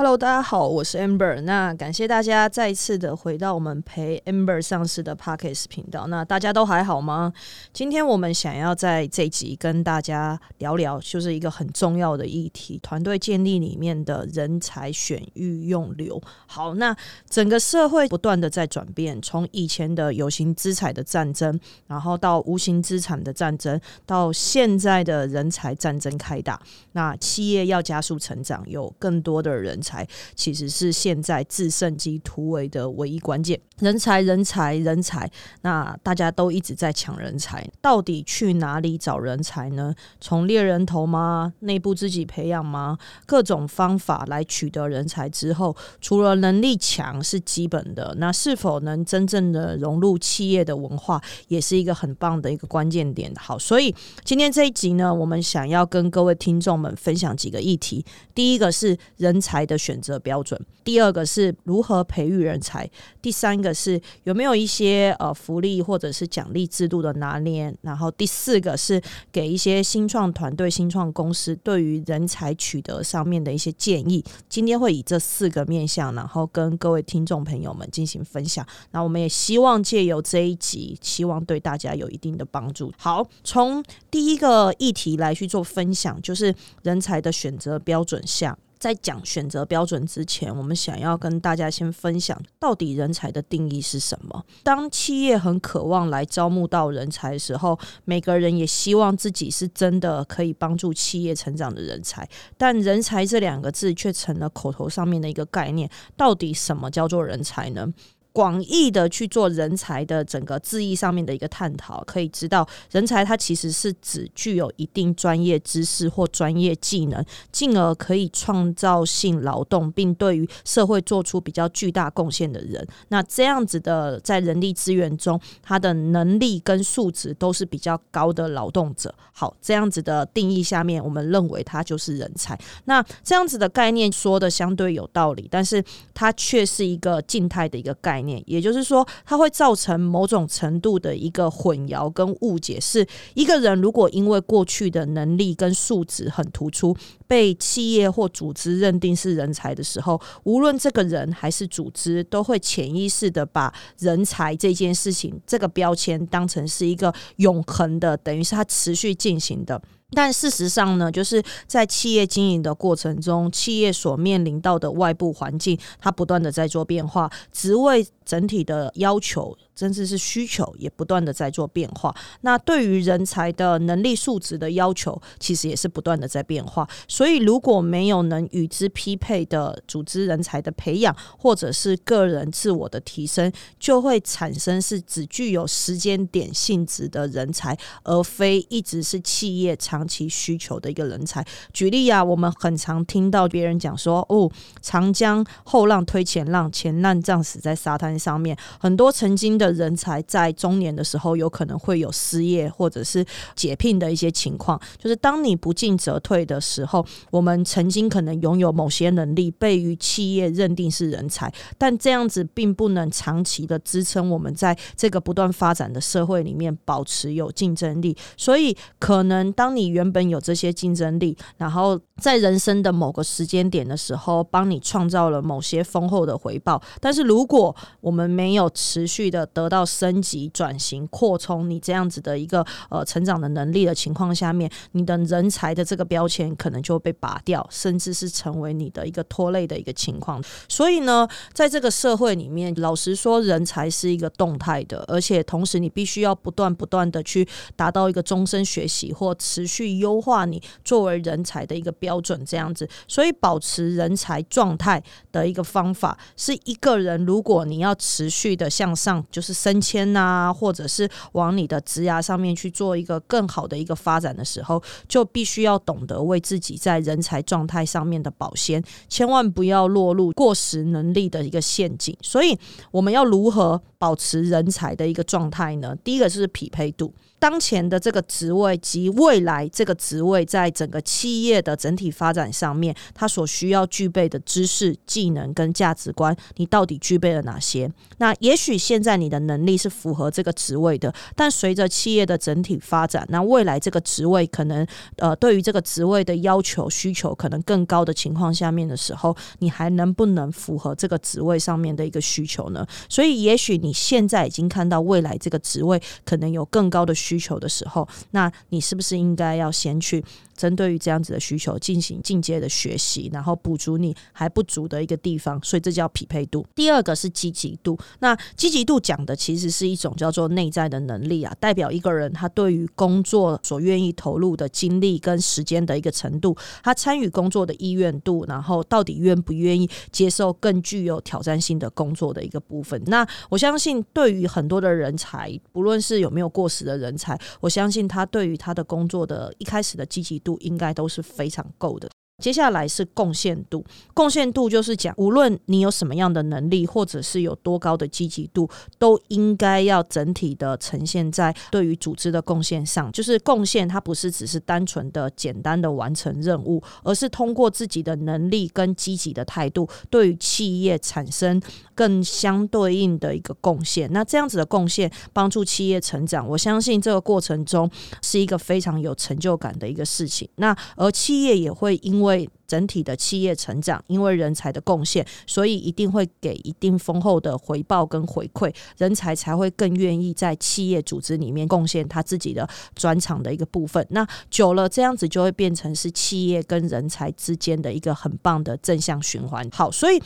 Hello，大家好，我是 Amber。那感谢大家再一次的回到我们陪 Amber 上市的 Pockets 频道。那大家都还好吗？今天我们想要在这集跟大家聊聊，就是一个很重要的议题——团队建立里面的人才选育用流。好，那整个社会不断的在转变，从以前的有形资产的战争，然后到无形资产的战争，到现在的人才战争开打。那企业要加速成长，有更多的人。才其实是现在制胜机突围的唯一关键。人才，人才，人才。那大家都一直在抢人才，到底去哪里找人才呢？从猎人头吗？内部自己培养吗？各种方法来取得人才之后，除了能力强是基本的，那是否能真正的融入企业的文化，也是一个很棒的一个关键点。好，所以今天这一集呢，我们想要跟各位听众们分享几个议题。第一个是人才的。选择标准，第二个是如何培育人才，第三个是有没有一些呃福利或者是奖励制度的拿捏，然后第四个是给一些新创团队、新创公司对于人才取得上面的一些建议。今天会以这四个面向，然后跟各位听众朋友们进行分享。那我们也希望借由这一集，希望对大家有一定的帮助。好，从第一个议题来去做分享，就是人才的选择标准下。在讲选择标准之前，我们想要跟大家先分享，到底人才的定义是什么？当企业很渴望来招募到人才的时候，每个人也希望自己是真的可以帮助企业成长的人才，但人才这两个字却成了口头上面的一个概念。到底什么叫做人才呢？广义的去做人才的整个字义上面的一个探讨，可以知道，人才它其实是指具有一定专业知识或专业技能，进而可以创造性劳动，并对于社会做出比较巨大贡献的人。那这样子的在人力资源中，他的能力跟素质都是比较高的劳动者。好，这样子的定义下面，我们认为他就是人才。那这样子的概念说的相对有道理，但是它却是一个静态的一个概。念，也就是说，它会造成某种程度的一个混淆跟误解。是一个人如果因为过去的能力跟素质很突出，被企业或组织认定是人才的时候，无论这个人还是组织，都会潜意识的把人才这件事情这个标签当成是一个永恒的，等于是它持续进行的。但事实上呢，就是在企业经营的过程中，企业所面临到的外部环境，它不断的在做变化，职位整体的要求。甚至是需求也不断的在做变化，那对于人才的能力素质的要求，其实也是不断的在变化。所以如果没有能与之匹配的组织人才的培养，或者是个人自我的提升，就会产生是只具有时间点性质的人才，而非一直是企业长期需求的一个人才。举例啊，我们很常听到别人讲说，哦，长江后浪推前浪，前浪葬死在沙滩上面，很多曾经的。人才在中年的时候有可能会有失业或者是解聘的一些情况，就是当你不进则退的时候，我们曾经可能拥有某些能力被于企业认定是人才，但这样子并不能长期的支撑我们在这个不断发展的社会里面保持有竞争力。所以，可能当你原本有这些竞争力，然后在人生的某个时间点的时候，帮你创造了某些丰厚的回报，但是如果我我们没有持续的得到升级、转型、扩充你这样子的一个呃成长的能力的情况下面，你的人才的这个标签可能就会被拔掉，甚至是成为你的一个拖累的一个情况。所以呢，在这个社会里面，老实说，人才是一个动态的，而且同时你必须要不断不断的去达到一个终身学习或持续优化你作为人才的一个标准。这样子，所以保持人才状态的一个方法，是一个人如果你要持续的向上，就是。升迁呐，或者是往你的职涯上面去做一个更好的一个发展的时候，就必须要懂得为自己在人才状态上面的保鲜，千万不要落入过时能力的一个陷阱。所以，我们要如何保持人才的一个状态呢？第一个是匹配度。当前的这个职位及未来这个职位，在整个企业的整体发展上面，它所需要具备的知识、技能跟价值观，你到底具备了哪些？那也许现在你的能力是符合这个职位的，但随着企业的整体发展，那未来这个职位可能呃，对于这个职位的要求需求可能更高的情况下面的时候，你还能不能符合这个职位上面的一个需求呢？所以，也许你现在已经看到未来这个职位可能有更高的需需求的时候，那你是不是应该要先去？针对于这样子的需求进行进阶的学习，然后补足你还不足的一个地方，所以这叫匹配度。第二个是积极度，那积极度讲的其实是一种叫做内在的能力啊，代表一个人他对于工作所愿意投入的精力跟时间的一个程度，他参与工作的意愿度，然后到底愿不愿意接受更具有挑战性的工作的一个部分。那我相信，对于很多的人才，不论是有没有过时的人才，我相信他对于他的工作的一开始的积极度。应该都是非常够的。接下来是贡献度，贡献度就是讲，无论你有什么样的能力，或者是有多高的积极度，都应该要整体的呈现在对于组织的贡献上。就是贡献，它不是只是单纯的简单的完成任务，而是通过自己的能力跟积极的态度，对于企业产生更相对应的一个贡献。那这样子的贡献，帮助企业成长，我相信这个过程中是一个非常有成就感的一个事情。那而企业也会因为为整体的企业成长，因为人才的贡献，所以一定会给一定丰厚的回报跟回馈，人才才会更愿意在企业组织里面贡献他自己的专长的一个部分。那久了，这样子就会变成是企业跟人才之间的一个很棒的正向循环。好，所以。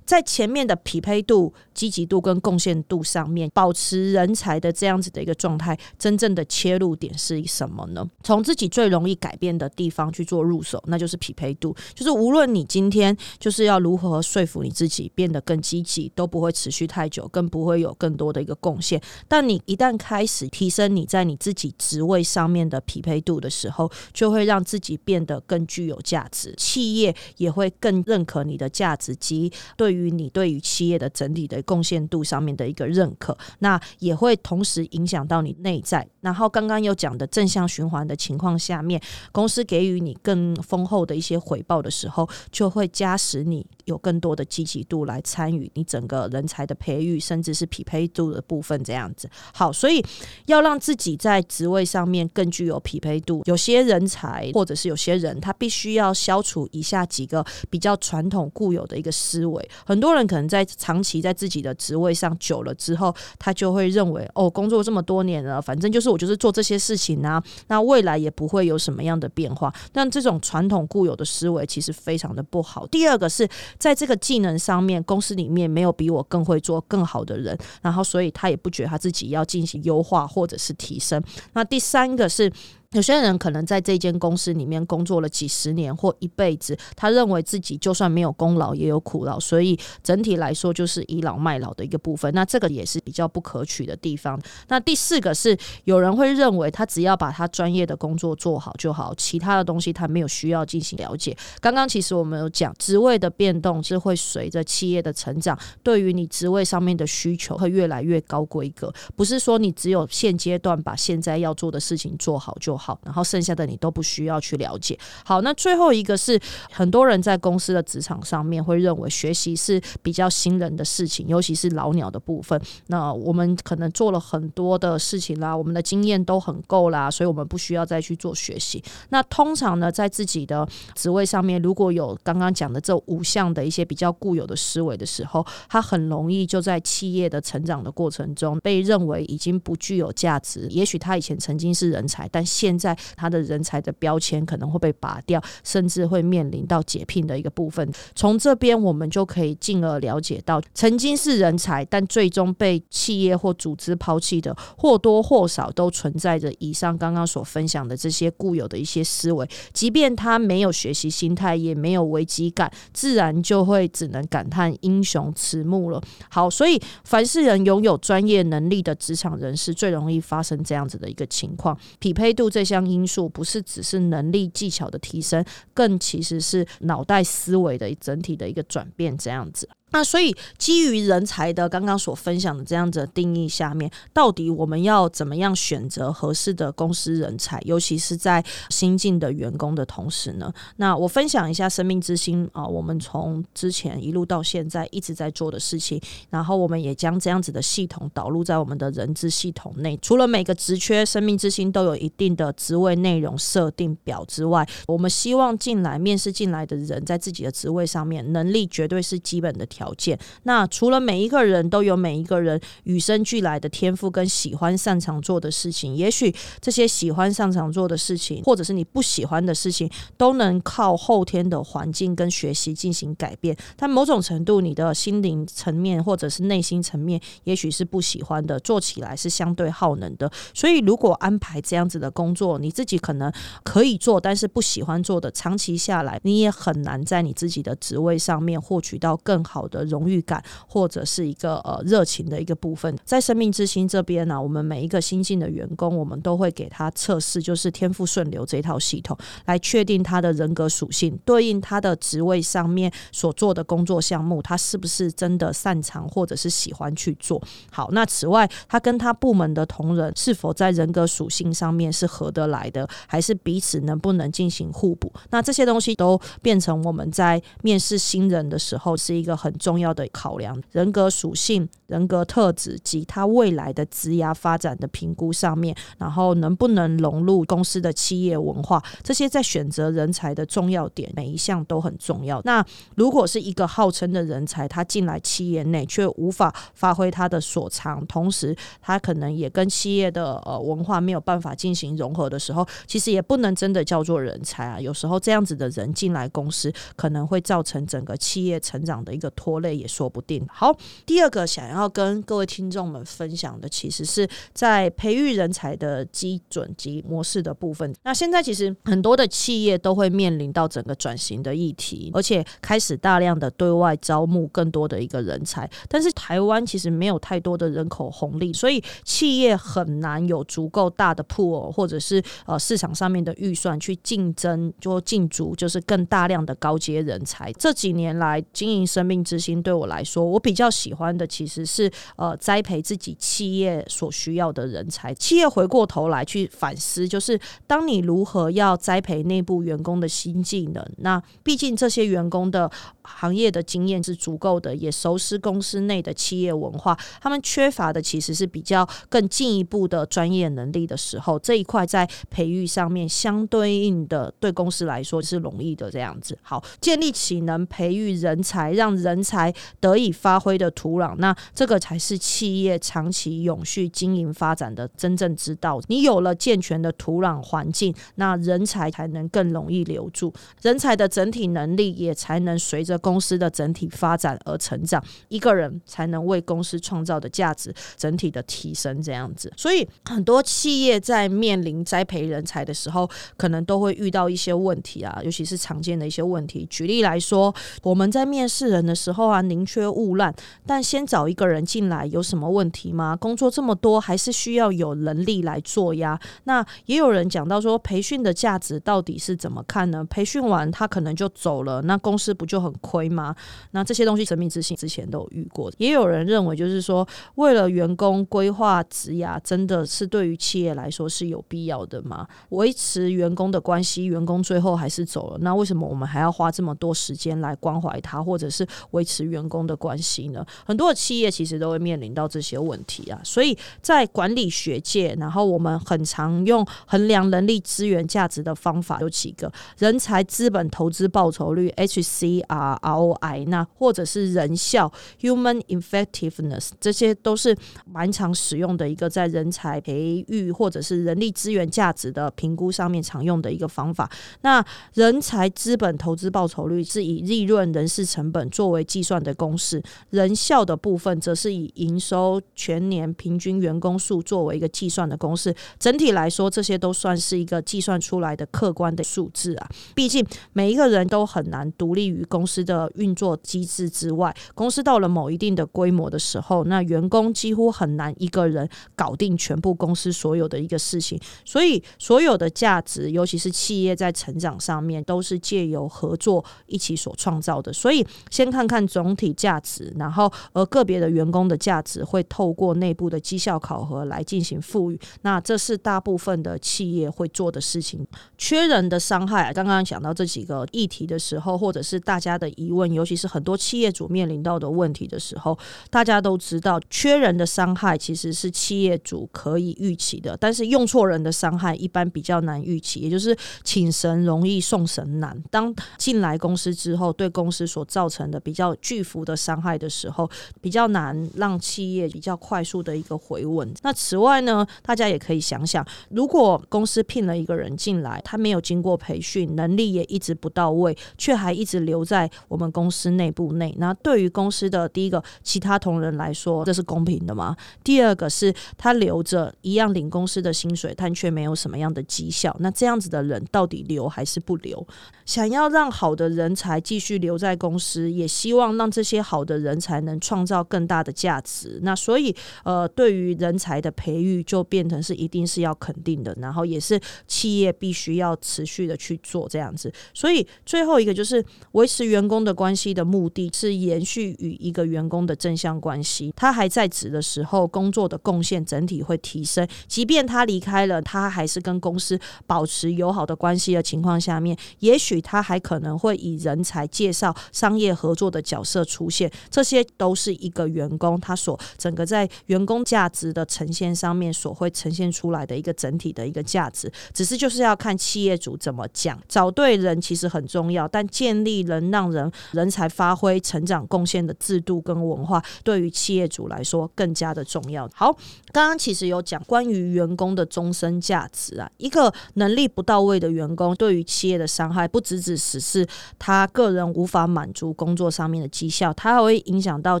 在前面的匹配度、积极度跟贡献度上面，保持人才的这样子的一个状态，真正的切入点是什么呢？从自己最容易改变的地方去做入手，那就是匹配度。就是无论你今天就是要如何说服你自己变得更积极，都不会持续太久，更不会有更多的一个贡献。但你一旦开始提升你在你自己职位上面的匹配度的时候，就会让自己变得更具有价值，企业也会更认可你的价值及对。于你对于企业的整体的贡献度上面的一个认可，那也会同时影响到你内在。然后刚刚有讲的正向循环的情况下面，公司给予你更丰厚的一些回报的时候，就会加使你有更多的积极度来参与你整个人才的培育，甚至是匹配度的部分这样子。好，所以要让自己在职位上面更具有匹配度，有些人才或者是有些人，他必须要消除以下几个比较传统固有的一个思维。很多人可能在长期在自己的职位上久了之后，他就会认为哦，工作这么多年了，反正就是我就是做这些事情啊，那未来也不会有什么样的变化。但这种传统固有的思维其实非常的不好。第二个是在这个技能上面，公司里面没有比我更会做更好的人，然后所以他也不觉得他自己要进行优化或者是提升。那第三个是。有些人可能在这间公司里面工作了几十年或一辈子，他认为自己就算没有功劳也有苦劳，所以整体来说就是倚老卖老的一个部分。那这个也是比较不可取的地方。那第四个是有人会认为他只要把他专业的工作做好就好，其他的东西他没有需要进行了解。刚刚其实我们有讲，职位的变动是会随着企业的成长，对于你职位上面的需求会越来越高规格，不是说你只有现阶段把现在要做的事情做好就。好，好然后剩下的你都不需要去了解。好，那最后一个是很多人在公司的职场上面会认为学习是比较新人的事情，尤其是老鸟的部分。那我们可能做了很多的事情啦，我们的经验都很够啦，所以我们不需要再去做学习。那通常呢，在自己的职位上面，如果有刚刚讲的这五项的一些比较固有的思维的时候，他很容易就在企业的成长的过程中被认为已经不具有价值。也许他以前曾经是人才，但现现在他的人才的标签可能会被拔掉，甚至会面临到解聘的一个部分。从这边我们就可以进而了解到，曾经是人才，但最终被企业或组织抛弃的，或多或少都存在着以上刚刚所分享的这些固有的一些思维。即便他没有学习心态，也没有危机感，自然就会只能感叹英雄迟暮了。好，所以凡是人拥有专业能力的职场人士，最容易发生这样子的一个情况，匹配度这。这项因素不是只是能力技巧的提升，更其实是脑袋思维的整体的一个转变。这样子，那所以基于人才的刚刚所分享的这样子定义下面，到底我们要怎么样选择合适的公司人才，尤其是在新进的员工的同时呢？那我分享一下生命之星啊，我们从之前一路到现在一直在做的事情，然后我们也将这样子的系统导入在我们的人资系统内。除了每个职缺生命之星都有一定的职位内容设定表之外，我们希望进来面试进来的人在自己的职位上面能力绝对是基本的条。条件。那除了每一个人都有每一个人与生俱来的天赋跟喜欢擅长做的事情，也许这些喜欢擅长做的事情，或者是你不喜欢的事情，都能靠后天的环境跟学习进行改变。但某种程度，你的心灵层面或者是内心层面，也许是不喜欢的，做起来是相对耗能的。所以，如果安排这样子的工作，你自己可能可以做，但是不喜欢做的，长期下来，你也很难在你自己的职位上面获取到更好。的荣誉感或者是一个呃热情的一个部分，在生命之星这边呢，我们每一个新进的员工，我们都会给他测试，就是天赋顺流这套系统，来确定他的人格属性，对应他的职位上面所做的工作项目，他是不是真的擅长或者是喜欢去做好。那此外，他跟他部门的同仁是否在人格属性上面是合得来的，还是彼此能不能进行互补？那这些东西都变成我们在面试新人的时候是一个很。重要的考量，人格属性、人格特质及他未来的职涯发展的评估上面，然后能不能融入公司的企业文化，这些在选择人才的重要点，每一项都很重要。那如果是一个号称的人才，他进来企业内却无法发挥他的所长，同时他可能也跟企业的呃文化没有办法进行融合的时候，其实也不能真的叫做人才啊。有时候这样子的人进来公司，可能会造成整个企业成长的一个拖。累也说不定。好，第二个想要跟各位听众们分享的，其实是在培育人才的基准及模式的部分。那现在其实很多的企业都会面临到整个转型的议题，而且开始大量的对外招募更多的一个人才。但是台湾其实没有太多的人口红利，所以企业很难有足够大的 pool 或者是呃市场上面的预算去竞争，就进足就是更大量的高阶人才。这几年来经营生命之。心对我来说，我比较喜欢的其实是呃栽培自己企业所需要的人才。企业回过头来去反思，就是当你如何要栽培内部员工的新技能。那毕竟这些员工的行业的经验是足够的，也熟悉公司内的企业文化。他们缺乏的其实是比较更进一步的专业能力的时候，这一块在培育上面相对应的对公司来说是容易的。这样子，好建立起能培育人才，让人才得以发挥的土壤，那这个才是企业长期永续经营发展的真正之道。你有了健全的土壤环境，那人才才能更容易留住，人才的整体能力也才能随着公司的整体发展而成长。一个人才能为公司创造的价值整体的提升，这样子。所以很多企业在面临栽培人才的时候，可能都会遇到一些问题啊，尤其是常见的一些问题。举例来说，我们在面试人的时候候。后啊，宁缺毋滥，但先找一个人进来有什么问题吗？工作这么多，还是需要有能力来做呀。那也有人讲到说，培训的价值到底是怎么看呢？培训完他可能就走了，那公司不就很亏吗？那这些东西神秘之心之前都有遇过。也有人认为，就是说，为了员工规划职涯，真的是对于企业来说是有必要的吗？维持员工的关系，员工最后还是走了，那为什么我们还要花这么多时间来关怀他，或者是维？维持员工的关系呢？很多的企业其实都会面临到这些问题啊。所以在管理学界，然后我们很常用衡量人力资源价值的方法有几个：人才资本投资报酬率 （HCR）ROI，那或者是人效 （Human Effectiveness），这些都是蛮常使用的一个在人才培育或者是人力资源价值的评估上面常用的一个方法。那人才资本投资报酬率是以利润、人事成本作为计算的公式，人效的部分则是以营收全年平均员工数作为一个计算的公式。整体来说，这些都算是一个计算出来的客观的数字啊。毕竟每一个人都很难独立于公司的运作机制之外。公司到了某一定的规模的时候，那员工几乎很难一个人搞定全部公司所有的一个事情。所以，所有的价值，尤其是企业在成长上面，都是借由合作一起所创造的。所以，先看看。总体价值，然后而个别的员工的价值会透过内部的绩效考核来进行赋予。那这是大部分的企业会做的事情。缺人的伤害，刚刚讲到这几个议题的时候，或者是大家的疑问，尤其是很多企业主面临到的问题的时候，大家都知道，缺人的伤害其实是企业主可以预期的，但是用错人的伤害一般比较难预期，也就是请神容易送神难。当进来公司之后，对公司所造成的比较巨幅的伤害的时候，比较难让企业比较快速的一个回稳。那此外呢，大家也可以想想，如果公司聘了一个人进来，他没有经过培训，能力也一直不到位，却还一直留在我们公司内部内，那对于公司的第一个其他同仁来说，这是公平的吗？第二个是他留着一样领公司的薪水，但却没有什么样的绩效，那这样子的人到底留还是不留？想要让好的人才继续留在公司，也希希望让这些好的人才能创造更大的价值。那所以，呃，对于人才的培育，就变成是一定是要肯定的，然后也是企业必须要持续的去做这样子。所以最后一个就是维持员工的关系的目的是延续与一个员工的正向关系。他还在职的时候，工作的贡献整体会提升；即便他离开了，他还是跟公司保持友好的关系的情况下面，也许他还可能会以人才介绍、商业合作的角色出现。这些都是一个员工他所整个在员工价值的呈现上面所会呈现出来的一个整体的一个价值。只是就是要看企业主怎么讲，找对人其实很重要，但建立能让人人才发挥成长贡献的制度跟文化，对于企业主来说更加的重要。好，刚刚其实有讲关于员工的终身价值啊，一个能力不到位的员工对于企业的伤害，不只只是是他个人无法满足工作上面的绩效，他还会影响到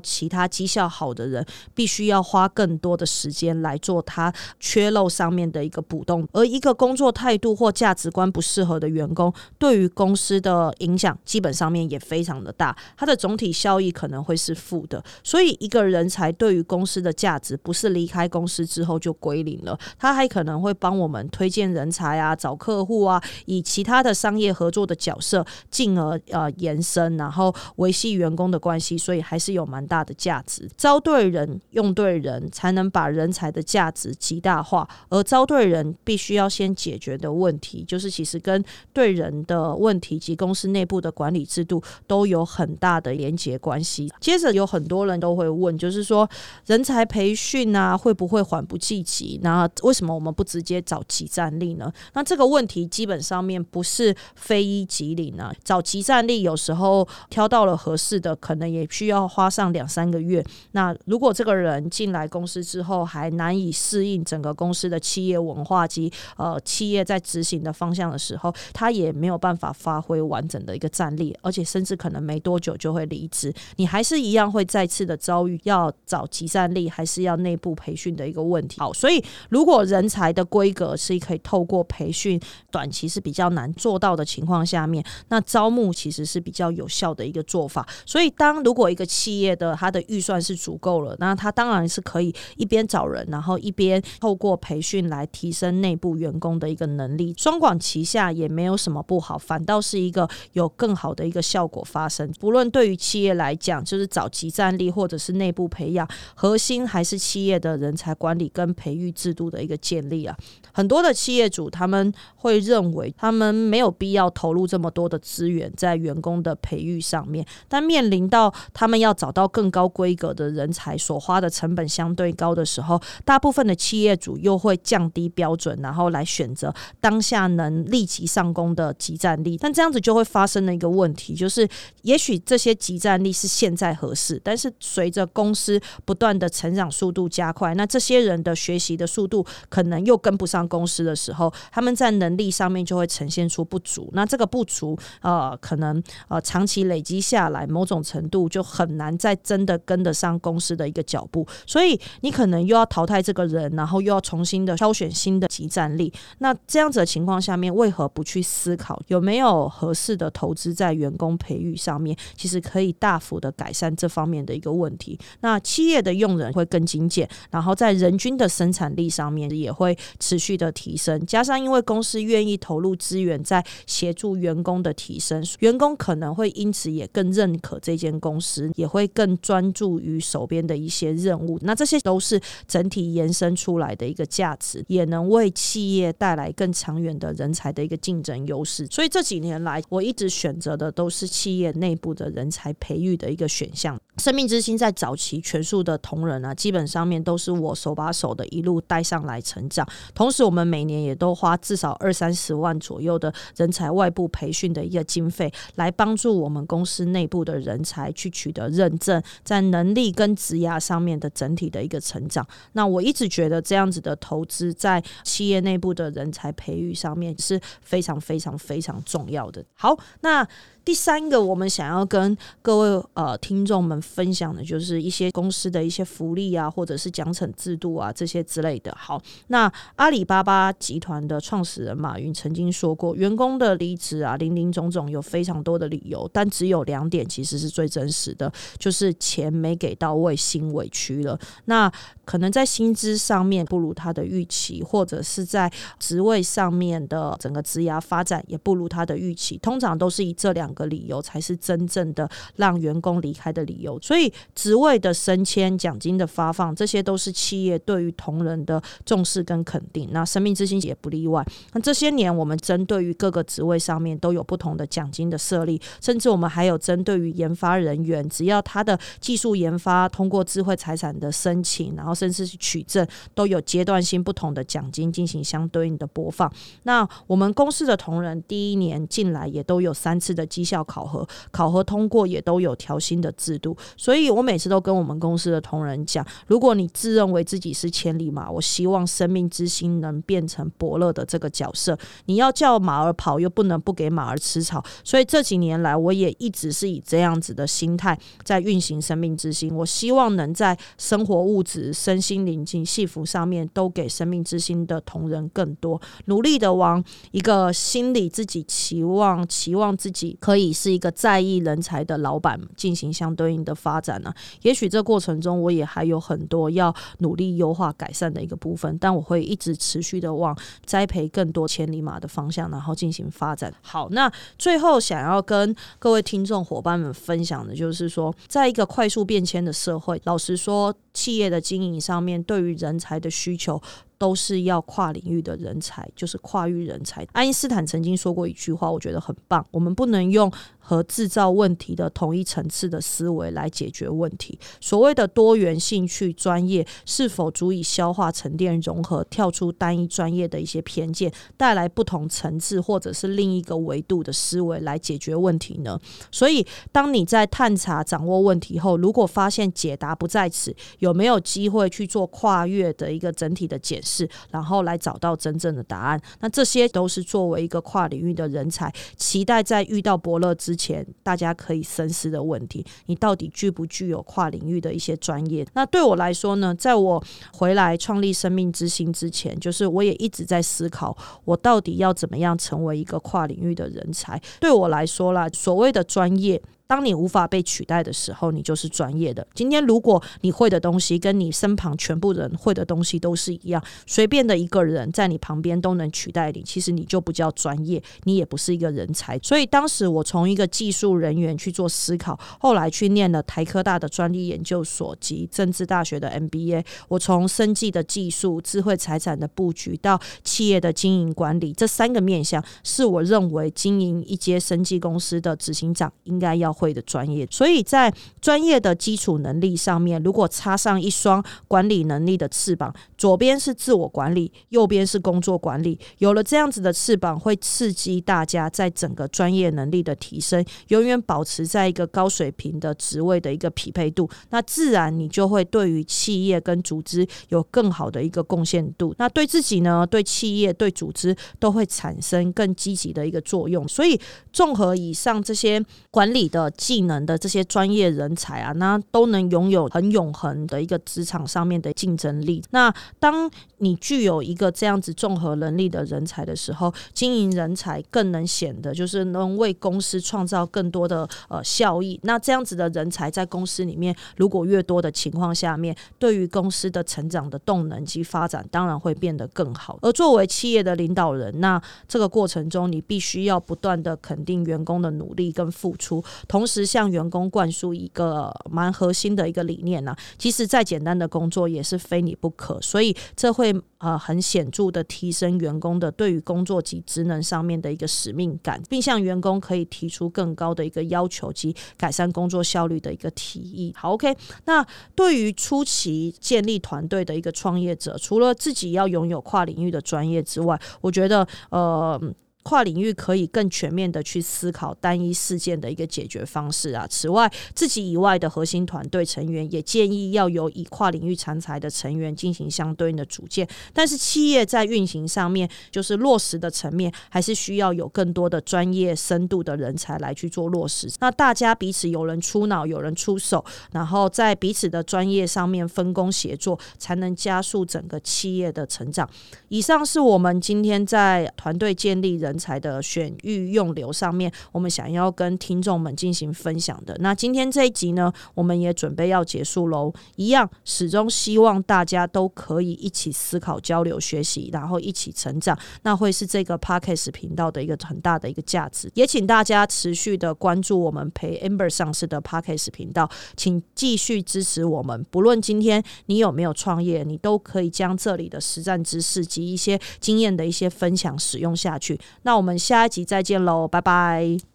其他绩效好的人，必须要花更多的时间来做他缺漏上面的一个补洞，而一个工作态度或价值观不适合的员工，对于公司的影响基本上面也非常的大，它的总体效益可能会是负的。所以，一个人才对于公司的价值，不是离开公司之后就归零了，他还可能会帮我们推荐人才啊，找客户啊，以其他的商业合作的角色，进而呃延伸，然后维系员工的关系。所以，还是有蛮大的价值。招对人，用对人，才能把人才的价值极大化。而招对人，必须要先解决的问题，就是其实跟对人的问题及公司内部的管理制度都有很大的连结关系。接着有很多人都会问，就是说人才培训啊，会不会缓不济急？那为什么我们不直接找集战力呢？那这个问题基本上面不是非一即零啊。找集战力有时候挑到了合适是的，可能也需要花上两三个月。那如果这个人进来公司之后还难以适应整个公司的企业文化及呃企业在执行的方向的时候，他也没有办法发挥完整的一个战力，而且甚至可能没多久就会离职。你还是一样会再次的遭遇要找集战力，还是要内部培训的一个问题。好，所以如果人才的规格是可以透过培训，短期是比较难做到的情况下面，那招募其实是比较有效的一个做法。所以，当如果一个企业的它的预算是足够了，那它当然是可以一边找人，然后一边透过培训来提升内部员工的一个能力。双管齐下也没有什么不好，反倒是一个有更好的一个效果发生。不论对于企业来讲，就是找集战力或者是内部培养，核心还是企业的人才管理跟培育制度的一个建立啊。很多的企业主他们会认为，他们没有必要投入这么多的资源在员工的培育上面，但面临到他们要找到更高规格的人才，所花的成本相对高的时候，大部分的企业主又会降低标准，然后来选择当下能立即上工的集战力。但这样子就会发生了一个问题，就是也许这些集战力是现在合适，但是随着公司不断的成长速度加快，那这些人的学习的速度可能又跟不上。公司的时候，他们在能力上面就会呈现出不足。那这个不足，呃，可能呃长期累积下来，某某种程度就很难再真的跟得上公司的一个脚步。所以你可能又要淘汰这个人，然后又要重新的挑选新的集战力。那这样子的情况下面，为何不去思考有没有合适的投资在员工培育上面？其实可以大幅的改善这方面的一个问题。那企业的用人会更精简，然后在人均的生产力上面也会持续。的提升，加上因为公司愿意投入资源在协助员工的提升，员工可能会因此也更认可。这间公司，也会更专注于手边的一些任务。那这些都是整体延伸出来的一个价值，也能为企业带来更长远的人才的一个竞争优势。所以这几年来，我一直选择的都是企业内部的人才培育的一个选项。生命之星在早期全数的同仁啊，基本上面都是我手把手的一路带上来成长。同时，我们每年也都花至少二三十万左右的人才外部培训的一个经费，来帮助我们公司内部的人才去取得认证，在能力跟职涯上面的整体的一个成长。那我一直觉得这样子的投资在企业内部的人才培育上面是非常非常非常重要的。好，那。第三个，我们想要跟各位呃听众们分享的，就是一些公司的一些福利啊，或者是奖惩制度啊这些之类的。好，那阿里巴巴集团的创始人马云曾经说过，员工的离职啊，林林总总有非常多的理由，但只有两点其实是最真实的，就是钱没给到位，心委屈了。那可能在薪资上面不如他的预期，或者是在职位上面的整个职涯发展也不如他的预期，通常都是以这两。个理由才是真正的让员工离开的理由，所以职位的升迁、奖金的发放，这些都是企业对于同仁的重视跟肯定。那生命之星也不例外。那这些年，我们针对于各个职位上面都有不同的奖金的设立，甚至我们还有针对于研发人员，只要他的技术研发通过智慧财产的申请，然后甚至是取证，都有阶段性不同的奖金进行相对应的播放。那我们公司的同仁第一年进来也都有三次的绩。效考核，考核通过也都有调薪的制度，所以我每次都跟我们公司的同仁讲：，如果你自认为自己是千里马，我希望生命之心能变成伯乐的这个角色。你要叫马儿跑，又不能不给马儿吃草。所以这几年来，我也一直是以这样子的心态在运行生命之心。我希望能在生活物质、身心灵境、幸福上面，都给生命之心的同仁更多，努力的往一个心里自己期望、期望自己。可以是一个在意人才的老板进行相对应的发展呢？也许这过程中我也还有很多要努力优化改善的一个部分，但我会一直持续的往栽培更多千里马的方向，然后进行发展。好，那最后想要跟各位听众伙伴们分享的就是说，在一个快速变迁的社会，老实说，企业的经营你上面对于人才的需求。都是要跨领域的人才，就是跨域人才。爱因斯坦曾经说过一句话，我觉得很棒。我们不能用和制造问题的同一层次的思维来解决问题。所谓的多元兴趣专业，是否足以消化、沉淀、融合，跳出单一专业的一些偏见，带来不同层次或者是另一个维度的思维来解决问题呢？所以，当你在探查、掌握问题后，如果发现解答不在此，有没有机会去做跨越的一个整体的解释？是，然后来找到真正的答案。那这些都是作为一个跨领域的人才，期待在遇到伯乐之前，大家可以深思的问题：你到底具不具有跨领域的一些专业？那对我来说呢，在我回来创立生命之星之前，就是我也一直在思考，我到底要怎么样成为一个跨领域的人才？对我来说啦，所谓的专业。当你无法被取代的时候，你就是专业的。今天，如果你会的东西跟你身旁全部人会的东西都是一样，随便的一个人在你旁边都能取代你，其实你就不叫专业，你也不是一个人才。所以，当时我从一个技术人员去做思考，后来去念了台科大的专利研究所及政治大学的 MBA。我从生计的技术、智慧财产的布局到企业的经营管理这三个面向，是我认为经营一间生技公司的执行长应该要。会的专业，所以在专业的基础能力上面，如果插上一双管理能力的翅膀，左边是自我管理，右边是工作管理，有了这样子的翅膀，会刺激大家在整个专业能力的提升，永远保持在一个高水平的职位的一个匹配度，那自然你就会对于企业跟组织有更好的一个贡献度，那对自己呢，对企业、对组织都会产生更积极的一个作用。所以，综合以上这些管理的。呃技能的这些专业人才啊，那都能拥有很永恒的一个职场上面的竞争力。那当你具有一个这样子综合能力的人才的时候，经营人才更能显得就是能为公司创造更多的呃效益。那这样子的人才在公司里面，如果越多的情况下面，对于公司的成长的动能及发展，当然会变得更好。而作为企业的领导人，那这个过程中，你必须要不断的肯定员工的努力跟付出。同时向员工灌输一个蛮核心的一个理念呢。其实再简单的工作也是非你不可，所以这会呃很显著的提升员工的对于工作及职能上面的一个使命感，并向员工可以提出更高的一个要求及改善工作效率的一个提议。好，OK，那对于初期建立团队的一个创业者，除了自己要拥有跨领域的专业之外，我觉得呃。跨领域可以更全面的去思考单一事件的一个解决方式啊。此外，自己以外的核心团队成员也建议要有以跨领域成才的成员进行相对应的组建。但是，企业在运行上面，就是落实的层面，还是需要有更多的专业深度的人才来去做落实。那大家彼此有人出脑，有人出手，然后在彼此的专业上面分工协作，才能加速整个企业的成长。以上是我们今天在团队建立人。人才的选育用流上面，我们想要跟听众们进行分享的。那今天这一集呢，我们也准备要结束喽。一样，始终希望大家都可以一起思考、交流、学习，然后一起成长。那会是这个 Parkes 频道的一个很大的一个价值。也请大家持续的关注我们陪 Amber 上市的 Parkes 频道，请继续支持我们。不论今天你有没有创业，你都可以将这里的实战知识及一些经验的一些分享使用下去。那我们下一集再见喽，拜拜。